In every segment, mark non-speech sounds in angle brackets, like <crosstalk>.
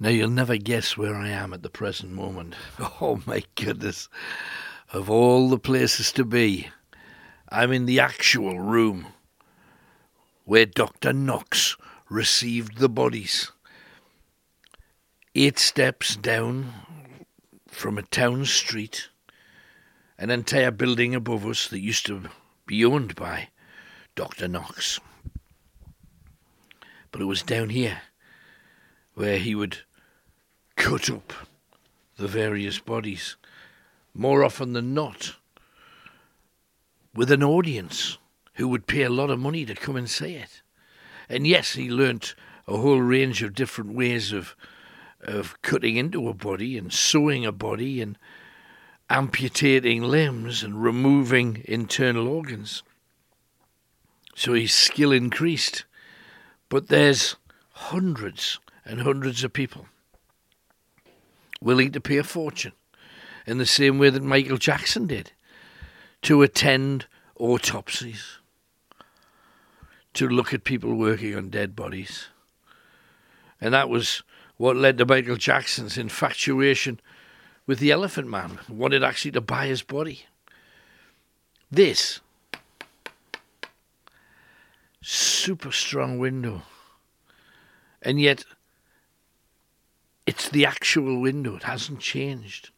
Now you'll never guess where I am at the present moment. <laughs> Oh my goodness. Of all the places to be, I'm in the actual room where Dr. Knox received the bodies. Eight steps down from a town street, an entire building above us that used to be owned by Dr. Knox. But it was down here where he would cut up the various bodies, more often than not, with an audience who would pay a lot of money to come and see it. And yes, he learnt a whole range of different ways of of cutting into a body and sewing a body and amputating limbs and removing internal organs. So his skill increased. But there's hundreds and hundreds of people willing to pay a fortune in the same way that Michael Jackson did to attend autopsies, to look at people working on dead bodies. And that was what led to Michael Jackson's infatuation with the Elephant Man, wanted actually to buy his body. This super strong window, and yet it's the actual window, it hasn't changed.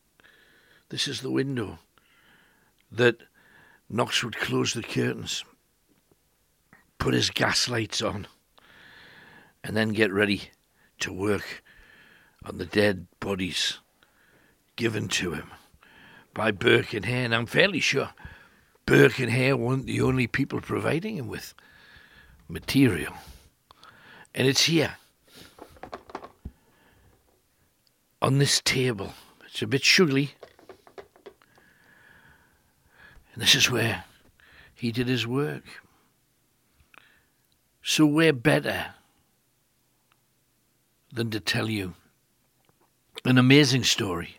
This is the window that Knox would close the curtains, put his gas lights on, and then get ready to work on the dead bodies given to him by Burke and Hare. And I'm fairly sure Burke and Hare weren't the only people providing him with material. And it's here on this table. It's a bit sugary. And this is where he did his work. So we're better than to tell you an amazing story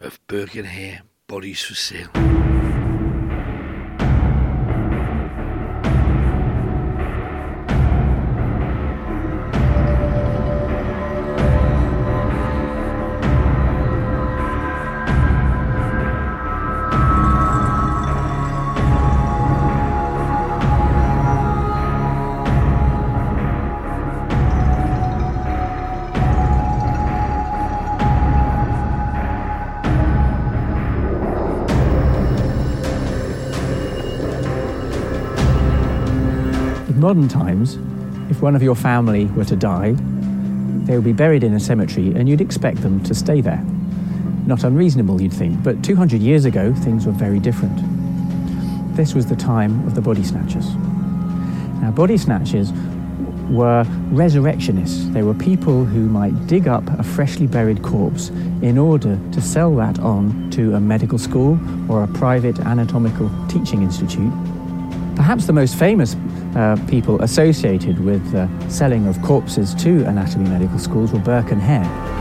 of Burke and Hare bodies for sale. Modern times, if one of your family were to die, they would be buried in a cemetery and you'd expect them to stay there. Not unreasonable, you'd think, but 200 years ago, things were very different. This was the time of the body snatchers. Now, body snatchers were resurrectionists. They were people who might dig up a freshly buried corpse in order to sell that on to a medical school or a private anatomical teaching institute. Perhaps the most famous uh, people associated with the uh, selling of corpses to anatomy medical schools were Burke and Hare.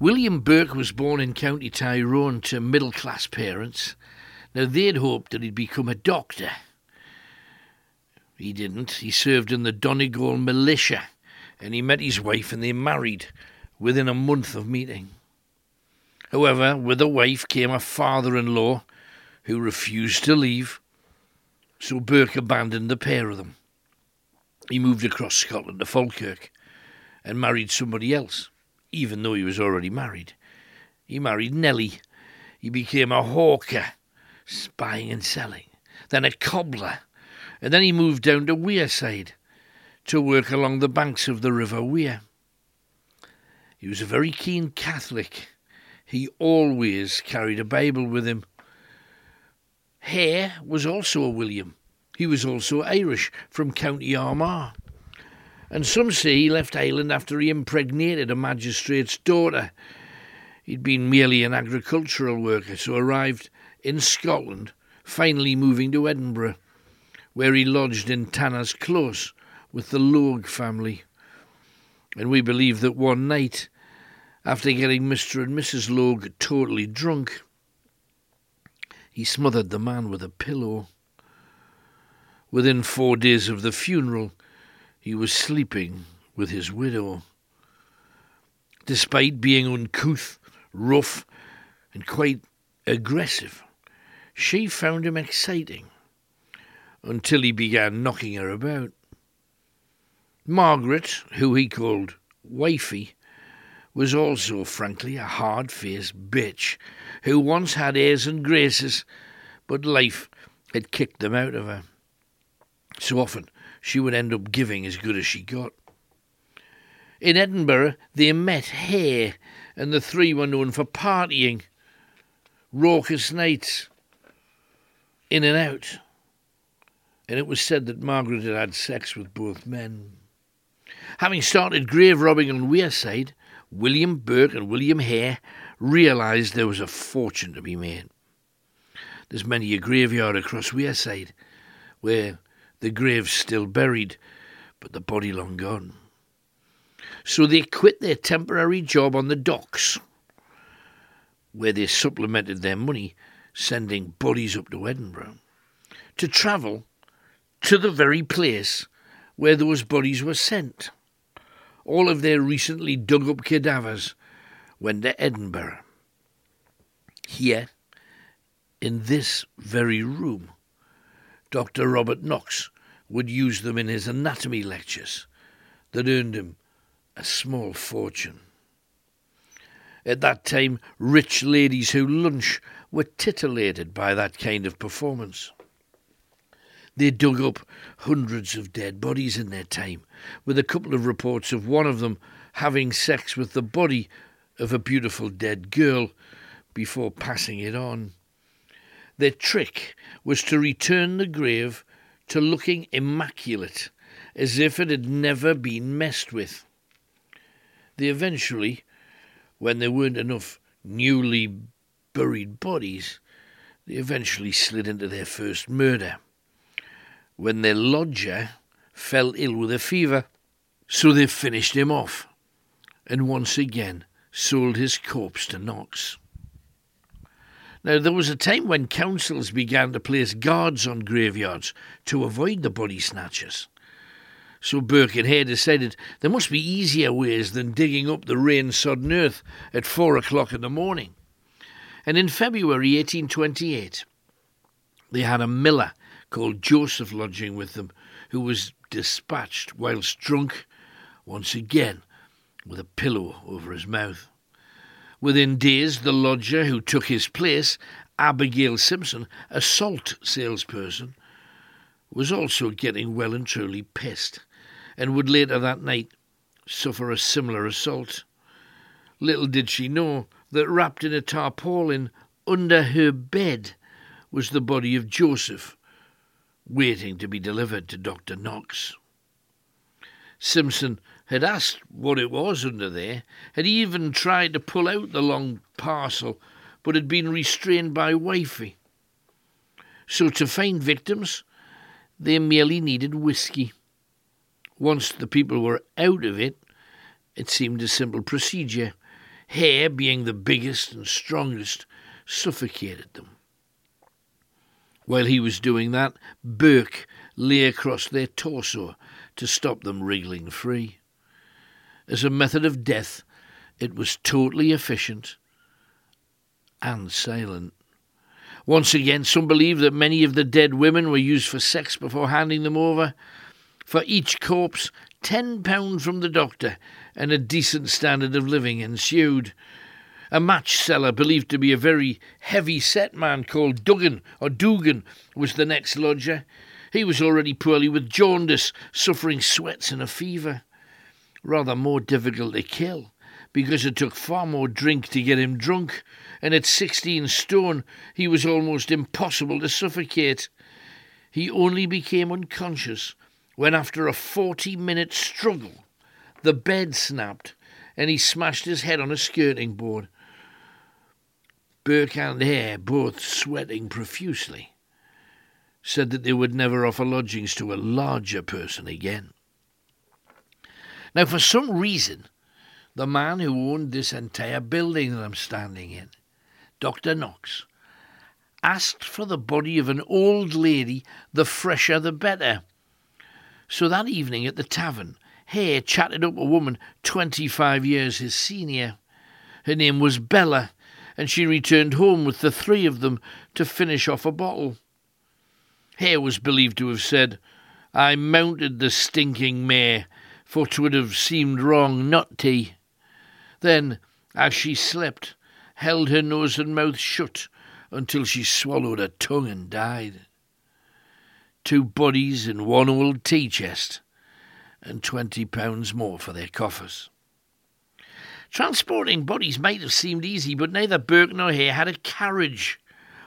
William Burke was born in County Tyrone to middle class parents. Now, they'd hoped that he'd become a doctor. He didn't. He served in the Donegal militia and he met his wife and they married within a month of meeting. However, with a wife came a father in law who refused to leave, so Burke abandoned the pair of them. He moved across Scotland to Falkirk and married somebody else, even though he was already married. He married Nellie. He became a hawker, buying and selling, then a cobbler, and then he moved down to Wearside to work along the banks of the River Wear. He was a very keen Catholic he always carried a Bible with him. Hare was also a William. He was also Irish from County Armagh. And some say he left Ireland after he impregnated a magistrate's daughter. He'd been merely an agricultural worker, so arrived in Scotland, finally moving to Edinburgh, where he lodged in Tanner's Close with the Logue family. And we believe that one night after getting Mr. and Mrs. Logue totally drunk, he smothered the man with a pillow. Within four days of the funeral, he was sleeping with his widow. Despite being uncouth, rough, and quite aggressive, she found him exciting until he began knocking her about. Margaret, who he called Wifey, was also, frankly, a hard faced bitch who once had airs and graces, but life had kicked them out of her. So often she would end up giving as good as she got. In Edinburgh, they met Hare, and the three were known for partying, raucous nights, in and out. And it was said that Margaret had had sex with both men. Having started grave robbing on Wearside, William Burke and William Hare realised there was a fortune to be made. There's many a graveyard across Wearside where the grave's still buried, but the body long gone. So they quit their temporary job on the docks, where they supplemented their money sending bodies up to Edinburgh, to travel to the very place where those bodies were sent. All of their recently dug up cadavers went to Edinburgh. Here, in this very room, Dr. Robert Knox would use them in his anatomy lectures that earned him a small fortune. At that time, rich ladies who lunch were titillated by that kind of performance. They dug up hundreds of dead bodies in their time, with a couple of reports of one of them having sex with the body of a beautiful dead girl before passing it on. Their trick was to return the grave to looking immaculate, as if it had never been messed with. They eventually, when there weren't enough newly buried bodies, they eventually slid into their first murder. When their lodger fell ill with a fever, so they finished him off, and once again sold his corpse to Knox. Now, there was a time when councils began to place guards on graveyards to avoid the body snatchers. So Burke and Hare decided there must be easier ways than digging up the rain sodden earth at four o'clock in the morning. And in February 1828, they had a miller called Joseph lodging with them, who was dispatched whilst drunk, once again with a pillow over his mouth. Within days, the lodger who took his place, Abigail Simpson, a salt salesperson, was also getting well and truly pissed and would later that night suffer a similar assault. Little did she know that wrapped in a tarpaulin under her bed was the body of Joseph, waiting to be delivered to Dr. Knox. Simpson had asked what it was under there, had even tried to pull out the long parcel, but had been restrained by Wifey. So to find victims, they merely needed whisky. Once the people were out of it, it seemed a simple procedure. Hare, being the biggest and strongest, suffocated them. While he was doing that, Burke lay across their torso to stop them wriggling free. As a method of death, it was totally efficient and silent. Once again, some believe that many of the dead women were used for sex before handing them over. For each corpse, ten pounds from the doctor, and a decent standard of living ensued. A match seller, believed to be a very heavy set man called Duggan or Dugan, was the next lodger. He was already poorly with jaundice, suffering sweats and a fever. Rather more difficult to kill, because it took far more drink to get him drunk, and at sixteen stone he was almost impossible to suffocate. He only became unconscious when, after a 40 minute struggle, the bed snapped and he smashed his head on a skirting board. Burke and Hare, both sweating profusely, said that they would never offer lodgings to a larger person again. Now, for some reason, the man who owned this entire building that I'm standing in, Dr. Knox, asked for the body of an old lady, the fresher the better. So that evening at the tavern, Hare chatted up a woman 25 years his senior. Her name was Bella, and she returned home with the three of them to finish off a bottle. Hare was believed to have said, I mounted the stinking mare, for 'twould have seemed wrong not to. Then, as she slept, held her nose and mouth shut until she swallowed her tongue and died. Two bodies in one old tea chest, and twenty pounds more for their coffers. Transporting bodies might have seemed easy, but neither Burke nor Hare had a carriage.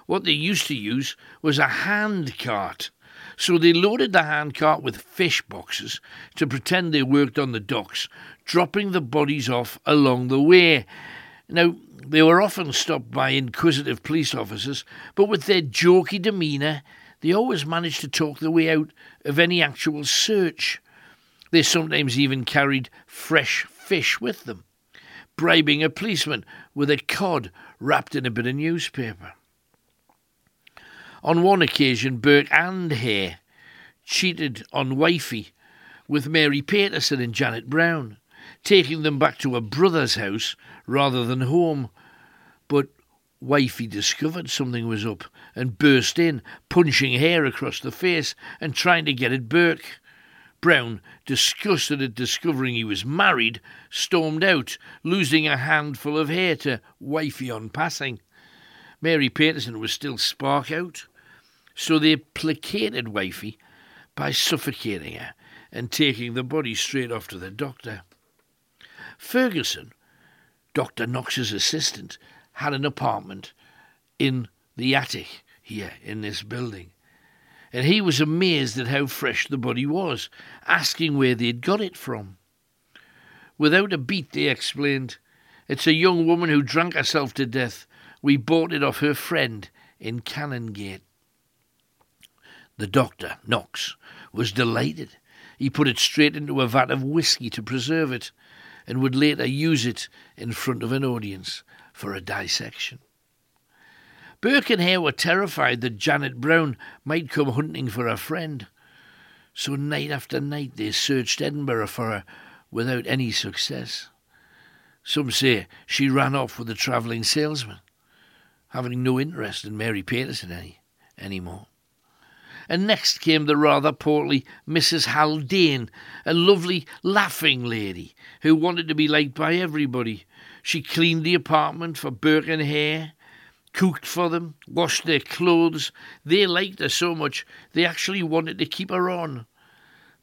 What they used to use was a hand cart. So they loaded the hand cart with fish boxes to pretend they worked on the docks, dropping the bodies off along the way. Now, they were often stopped by inquisitive police officers, but with their jokey demeanour, they always managed to talk their way out of any actual search. They sometimes even carried fresh fish with them, bribing a policeman with a cod wrapped in a bit of newspaper. On one occasion, Burke and Hare cheated on Wifey with Mary Paterson and Janet Brown, taking them back to a brother's house rather than home. But Wifey discovered something was up and burst in, punching Hare across the face and trying to get at Burke. Brown, disgusted at discovering he was married, stormed out, losing a handful of hair to Wifey on passing. Mary Peterson was still spark out, so they placated Wifey by suffocating her and taking the body straight off to the doctor. Ferguson, Dr. Knox's assistant, had an apartment in the attic here in this building. And he was amazed at how fresh the body was, asking where they'd got it from. Without a beat, they explained, It's a young woman who drank herself to death. We bought it off her friend in Canongate. The doctor, Knox, was delighted. He put it straight into a vat of whisky to preserve it, and would later use it in front of an audience for a dissection. Burke and Hare were terrified that Janet Brown might come hunting for her friend. So night after night they searched Edinburgh for her without any success. Some say she ran off with a travelling salesman, having no interest in Mary Peterson any anymore. And next came the rather portly Mrs. Haldane, a lovely, laughing lady who wanted to be liked by everybody. She cleaned the apartment for Burke and Hare, cooked for them, washed their clothes. They liked her so much they actually wanted to keep her on.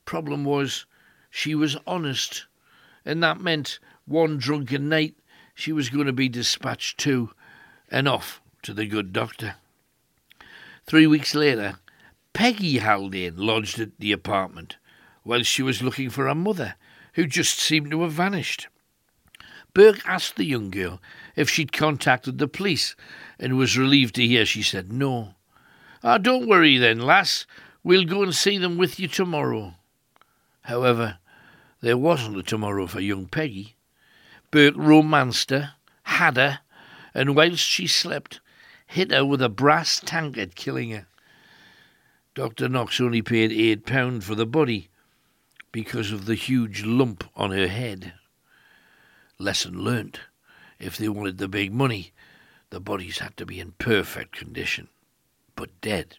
Problem was, she was honest, and that meant one drunken night she was going to be dispatched too, and off to the good doctor. Three weeks later, Peggy Haldane lodged at the apartment, while she was looking for her mother, who just seemed to have vanished. Burke asked the young girl if she'd contacted the police and was relieved to hear she said no. Ah, don't worry then, lass. We'll go and see them with you tomorrow. However, there wasn't a tomorrow for young Peggy. Burke romanced her, had her, and whilst she slept, hit her with a brass tankard, killing her. Dr. Knox only paid eight pound for the body because of the huge lump on her head. Lesson learnt. If they wanted the big money, the bodies had to be in perfect condition, but dead.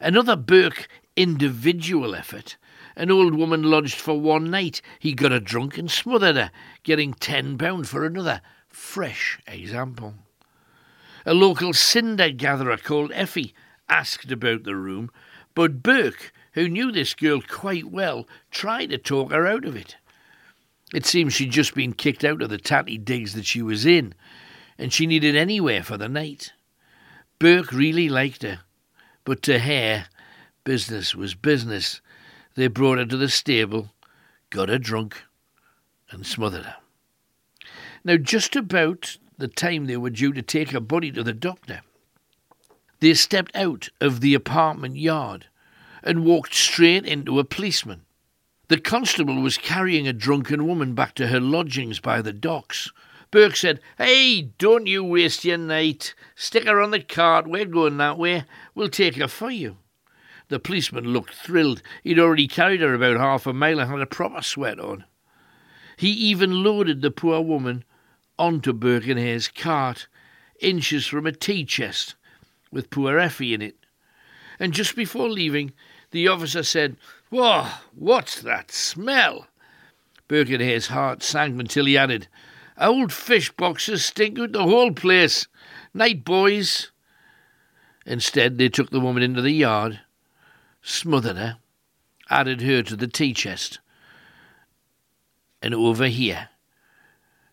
Another Burke individual effort. An old woman lodged for one night. He got her drunk and smothered her, getting ten pound for another fresh example. A local cinder gatherer called Effie asked about the room, but Burke, who knew this girl quite well, tried to talk her out of it. It seems she'd just been kicked out of the tatty digs that she was in, and she needed anywhere for the night. Burke really liked her, but to Hare, business was business. They brought her to the stable, got her drunk, and smothered her. Now, just about the time they were due to take her body to the doctor, they stepped out of the apartment yard and walked straight into a policeman. The constable was carrying a drunken woman back to her lodgings by the docks, Burke said, Hey, don't you waste your night. Stick her on the cart. We're going that way. We'll take her for you. The policeman looked thrilled. He'd already carried her about half a mile and had a proper sweat on. He even loaded the poor woman onto Burke and Hare's cart, inches from a tea chest, with poor Effie in it. And just before leaving, the officer said, Whoa, what's that smell? Burke heart sank until he added, Old fish boxes stink out the whole place. Night, boys. Instead, they took the woman into the yard, smothered her, added her to the tea chest, and over here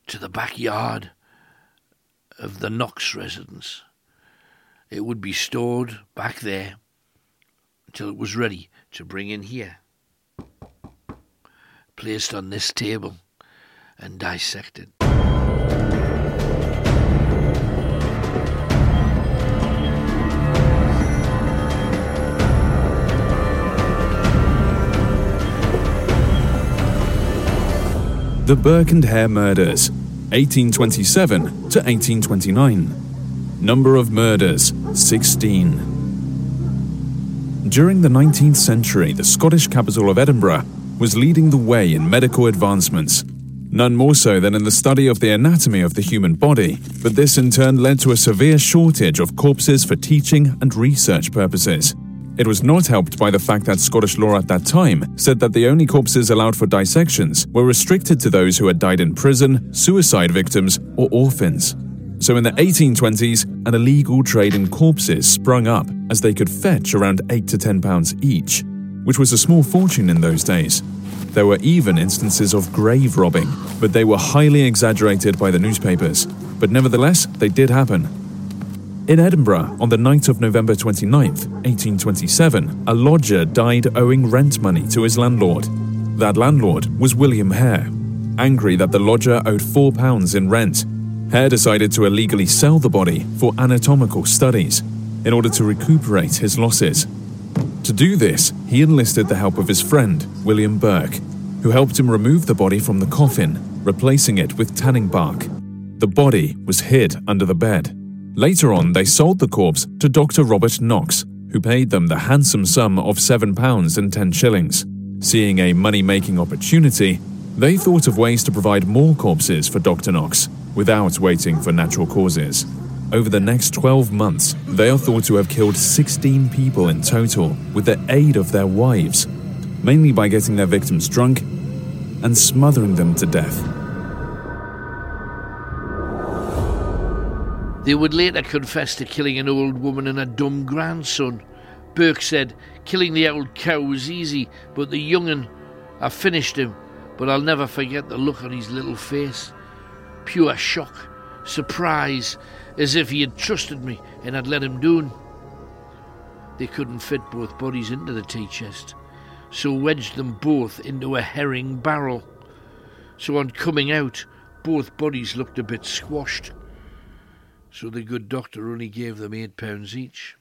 to the backyard of the Knox residence. It would be stored back there until it was ready to bring in here, placed on this table and dissected. The Burke and Hare Murders, 1827 to 1829. Number of murders, 16. During the 19th century, the Scottish capital of Edinburgh was leading the way in medical advancements, none more so than in the study of the anatomy of the human body, but this in turn led to a severe shortage of corpses for teaching and research purposes. It was not helped by the fact that Scottish law at that time said that the only corpses allowed for dissections were restricted to those who had died in prison, suicide victims, or orphans. So in the 1820s, an illegal trade in corpses sprung up as they could fetch around 8 to 10 pounds each, which was a small fortune in those days. There were even instances of grave robbing, but they were highly exaggerated by the newspapers. But nevertheless, they did happen. In Edinburgh, on the night of November 29, 1827, a lodger died owing rent money to his landlord. That landlord was William Hare. Angry that the lodger owed £4 in rent, Hare decided to illegally sell the body for anatomical studies in order to recuperate his losses. To do this, he enlisted the help of his friend, William Burke, who helped him remove the body from the coffin, replacing it with tanning bark. The body was hid under the bed. Later on, they sold the corpse to Dr. Robert Knox, who paid them the handsome sum of £7 and 10 shillings. Seeing a money making opportunity, they thought of ways to provide more corpses for Dr. Knox without waiting for natural causes. Over the next 12 months, they are thought to have killed 16 people in total with the aid of their wives, mainly by getting their victims drunk and smothering them to death. They would later confess to killing an old woman and a dumb grandson. Burke said, Killing the old cow was easy, but the young'un, I finished him, but I'll never forget the look on his little face. Pure shock, surprise, as if he had trusted me and had let him down. They couldn't fit both bodies into the tea chest, so wedged them both into a herring barrel. So on coming out, both bodies looked a bit squashed so the good doctor only gave them eight pounds each.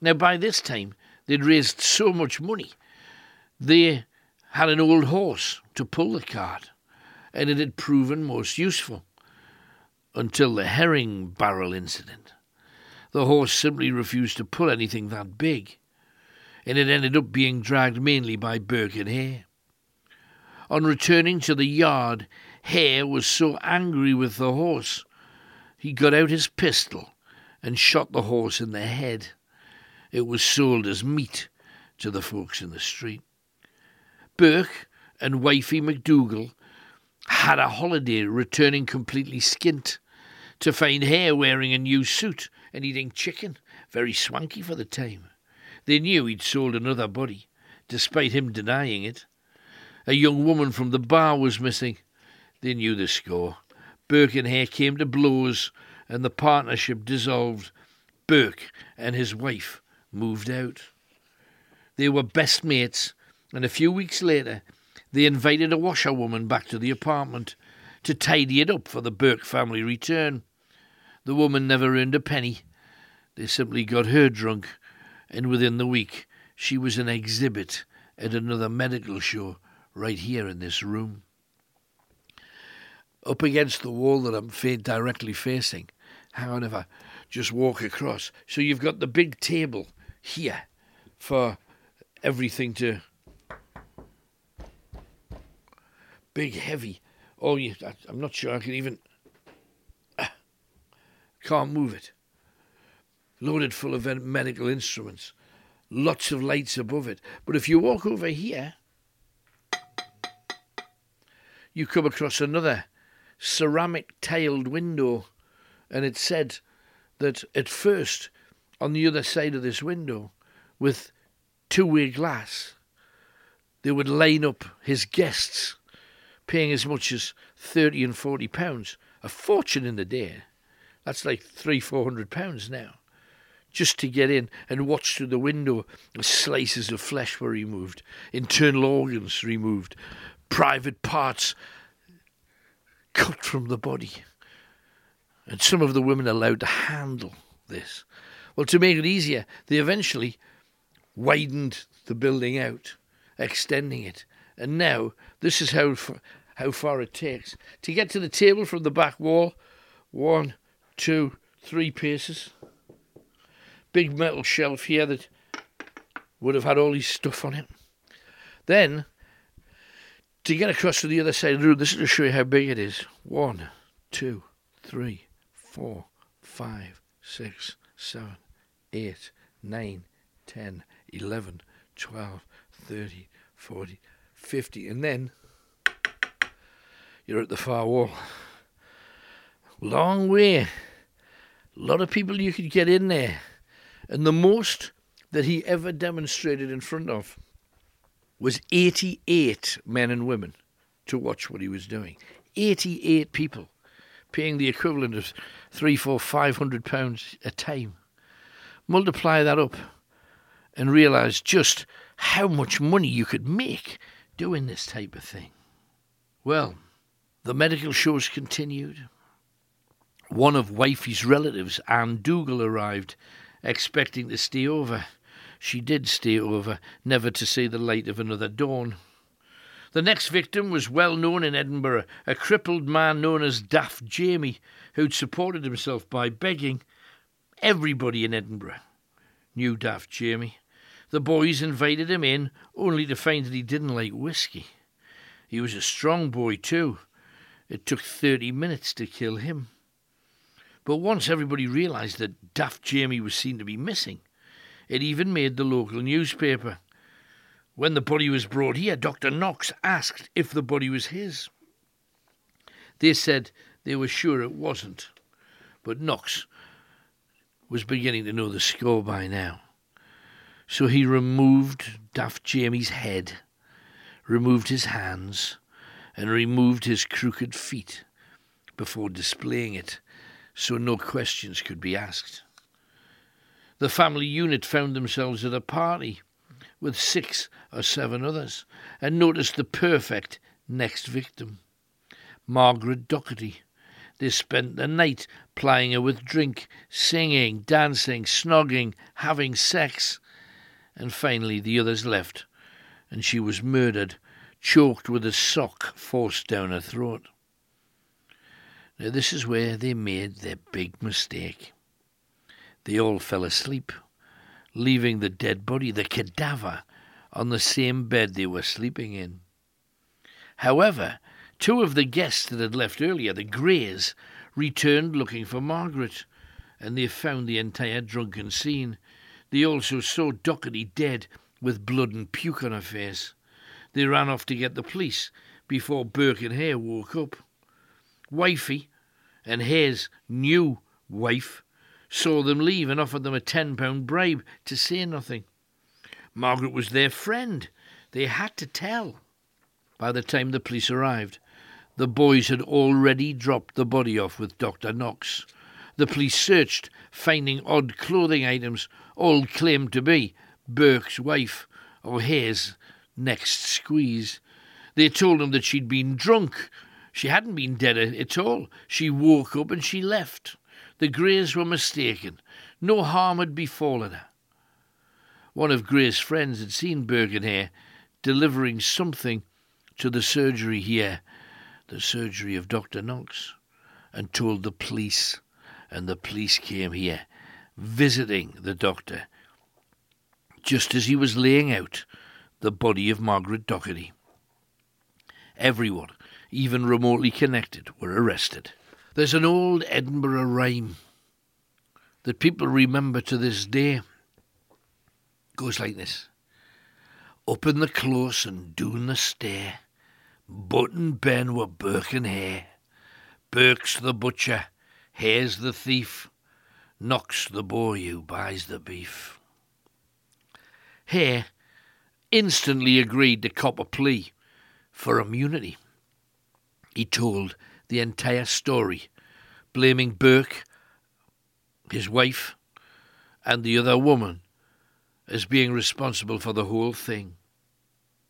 Now, by this time, they'd raised so much money, they had an old horse to pull the cart, and it had proven most useful until the herring barrel incident. The horse simply refused to pull anything that big, and it ended up being dragged mainly by Burke and Hare. On returning to the yard, Hare was so angry with the horse he got out his pistol and shot the horse in the head. It was sold as meat to the folks in the street. Burke and wifey MacDougall had a holiday returning completely skint to find Hare wearing a new suit and eating chicken, very swanky for the time. They knew he'd sold another body, despite him denying it. A young woman from the bar was missing. They knew the score. Burke and Hare came to blows and the partnership dissolved. Burke and his wife moved out. They were best mates, and a few weeks later, they invited a washerwoman back to the apartment to tidy it up for the Burke family return. The woman never earned a penny. They simply got her drunk, and within the week, she was an exhibit at another medical show right here in this room. up against the wall that I'm fa- directly facing. Hang on if I just walk across. So you've got the big table here for everything to. Big, heavy. Oh, I, I'm not sure I can even. Can't move it. Loaded full of medical instruments. Lots of lights above it. But if you walk over here, you come across another ceramic tiled window, and it said that at first, on the other side of this window, with two way glass, they would line up his guests, paying as much as thirty and forty pounds, a fortune in the day. That's like three, four hundred pounds now. Just to get in and watch through the window slices of flesh were removed, internal organs removed, private parts cut from the body. And some of the women allowed to handle this. Well, to make it easier, they eventually widened the building out, extending it. And now, this is how, how far it takes. To get to the table from the back wall, one, two, three pieces. Big metal shelf here that would have had all his stuff on it. Then, to get across to the other side of the room, this is to show you how big it is. One, two, three, four, five, six, seven, eight, nine, ten, eleven, twelve, thirty, forty, fifty, and then you're at the far wall. Long way. A lot of people you could get in there. And the most that he ever demonstrated in front of was 88 men and women to watch what he was doing. 88 people paying the equivalent of three, four, five hundred pounds a time. Multiply that up and realize just how much money you could make doing this type of thing. Well, the medical shows continued. One of Wifey's relatives, Anne Dougal, arrived, expecting to stay over. She did stay over, never to see the light of another dawn. The next victim was well known in Edinburgh, a crippled man known as Daft Jamie, who'd supported himself by begging. Everybody in Edinburgh knew Daft Jamie. The boys invited him in, only to find that he didn't like whisky. He was a strong boy, too. It took 30 minutes to kill him. But once everybody realised that Daft Jamie was seen to be missing, it even made the local newspaper. When the body was brought here, Dr. Knox asked if the body was his. They said they were sure it wasn't, but Knox was beginning to know the score by now. So he removed Daft Jamie's head, removed his hands, and removed his crooked feet before displaying it so no questions could be asked. The family unit found themselves at a party with six or seven others, and noticed the perfect next victim, Margaret Docherty. They spent the night plying her with drink, singing, dancing, snogging, having sex, and finally the others left, and she was murdered, choked with a sock forced down her throat. Now, this is where they made their big mistake. They all fell asleep leaving the dead body, the cadaver, on the same bed they were sleeping in. However, two of the guests that had left earlier, the Greys, returned looking for Margaret, and they found the entire drunken scene. They also saw Docherty dead with blood and puke on her face. They ran off to get the police before Burke and Hare woke up. Wifey and Hare's new wife saw them leave and offered them a £10 bribe to say nothing. Margaret was their friend. They had to tell. By the time the police arrived, the boys had already dropped the body off with Dr. Knox. The police searched, finding odd clothing items, all claimed to be Burke's wife or his next squeeze. They told him that she'd been drunk. She hadn't been dead at all. She woke up and she left. The Greys were mistaken. No harm had befallen her. One of Gray's friends had seen Burke here delivering something to the surgery here the surgery of Dr. Knox and told the police, and the police came here visiting the doctor just as he was laying out the body of Margaret Docherty. Everyone, even remotely connected, were arrested. There's an old Edinburgh rhyme that people remember to this day. It goes like this Up in the close and down the stair, But and ben were Burke and Hare. Burke's the butcher, Hare's the thief, Knox the boy who buys the beef. Hare instantly agreed to cop a plea for immunity. He told the entire story, blaming Burke, his wife, and the other woman as being responsible for the whole thing.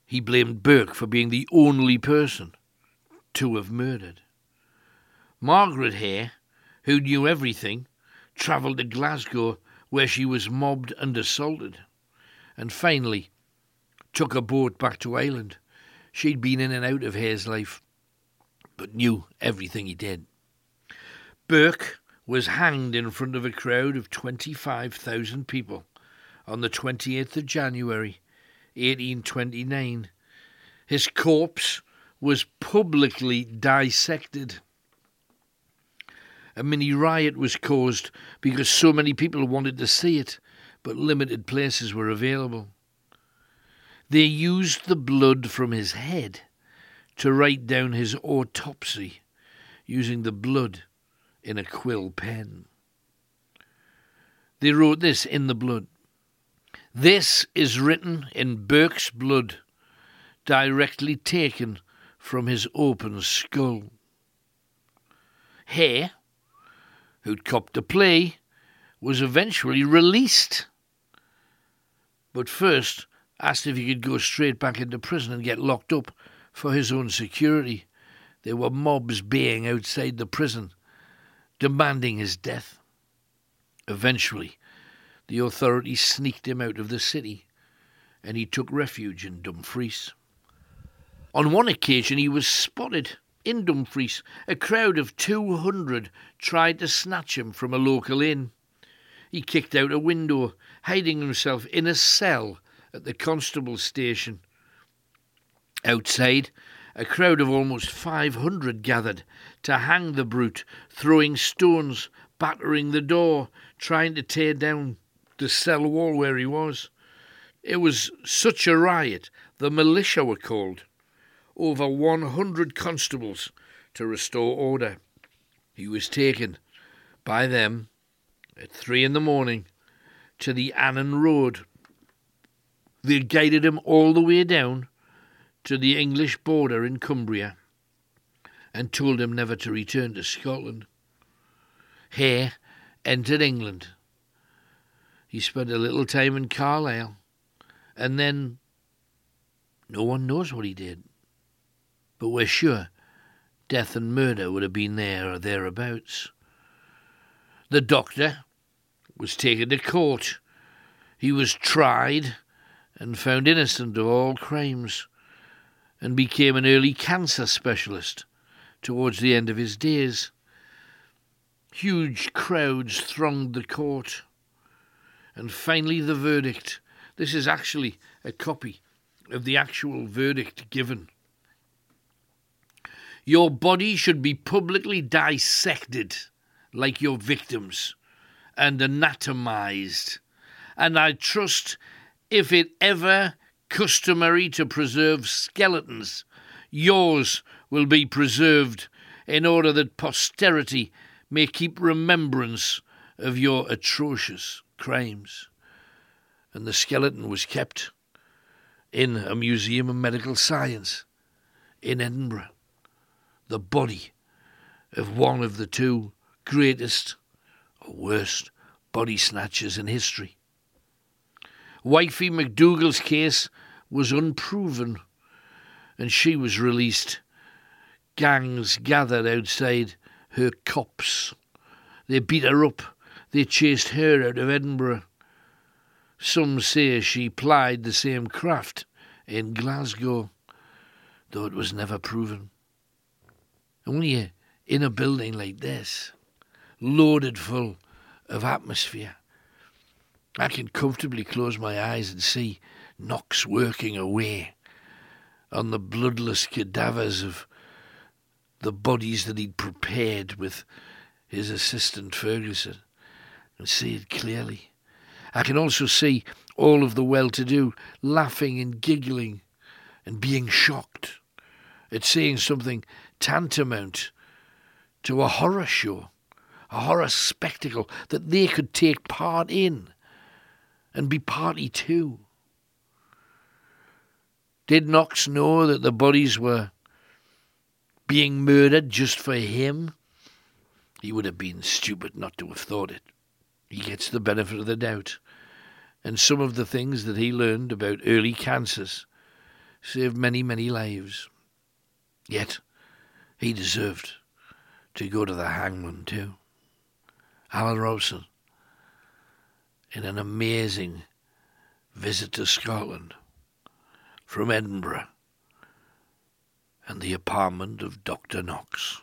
He blamed Burke for being the only person to have murdered. Margaret Hare, who knew everything, travelled to Glasgow where she was mobbed and assaulted, and finally took a boat back to Ireland. She'd been in and out of Hare's life but knew everything he did. Burke was hanged in front of a crowd of 25,000 people on the 28th of January 1829. His corpse was publicly dissected. A mini riot was caused because so many people wanted to see it, but limited places were available. They used the blood from his head to write down his autopsy using the blood in a quill pen. They wrote this in the blood. This is written in Burke's blood, directly taken from his open skull. Hare, who'd copped the play, was eventually released, but first asked if he could go straight back into prison and get locked up for his own security. There were mobs baying outside the prison, demanding his death. Eventually, the authorities sneaked him out of the city, and he took refuge in Dumfries. On one occasion, he was spotted in Dumfries. A crowd of 200 tried to snatch him from a local inn. He kicked out a window, hiding himself in a cell at the constable's station. Outside, a crowd of almost 500 gathered to hang the brute, throwing stones, battering the door, trying to tear down the cell wall where he was. It was such a riot, the militia were called. Over 100 constables to restore order. He was taken by them at three in the morning to the Annan Road. They guided him all the way down to the English border in Cumbria and told him never to return to Scotland. Hare entered England. He spent a little time in Carlisle, and then no one knows what he did. But we're sure death and murder would have been there or thereabouts. The doctor was taken to court. He was tried and found innocent of all crimes and became an early cancer specialist towards the end of his days. Huge crowds thronged the court. And finally, the verdict. This is actually a copy of the actual verdict given. Your body should be publicly dissected like your victims and anatomized. And I trust if it ever customary to preserve skeletons, yours will be preserved in order that posterity may keep remembrance of your atrocious crimes. And the skeleton was kept in a museum of medical science in Edinburgh. The body of one of the two greatest or worst body snatchers in history. Wifey McDougal's case was unproven, and she was released. Gangs gathered outside her cops. They beat her up. They chased her out of Edinburgh. Some say she plied the same craft in Glasgow, though it was never proven. Only in a building like this, loaded full of atmosphere, I can comfortably close my eyes and see Knox working away on the bloodless cadavers of the bodies that he'd prepared with his assistant Ferguson and see it clearly. I can also see all of the well to do laughing and giggling and being shocked at seeing something tantamount to a horror show, a horror spectacle that they could take part in and be party to. Did Knox know that the bodies were being murdered just for him? He would have been stupid not to have thought it. He gets the benefit of the doubt. And some of the things that he learned about early cancers saved many, many lives. Yet, he deserved to go to the hangman too. Alan Robson, in an amazing visit to Scotland from Edinburgh and the apartment of Dr. Knox.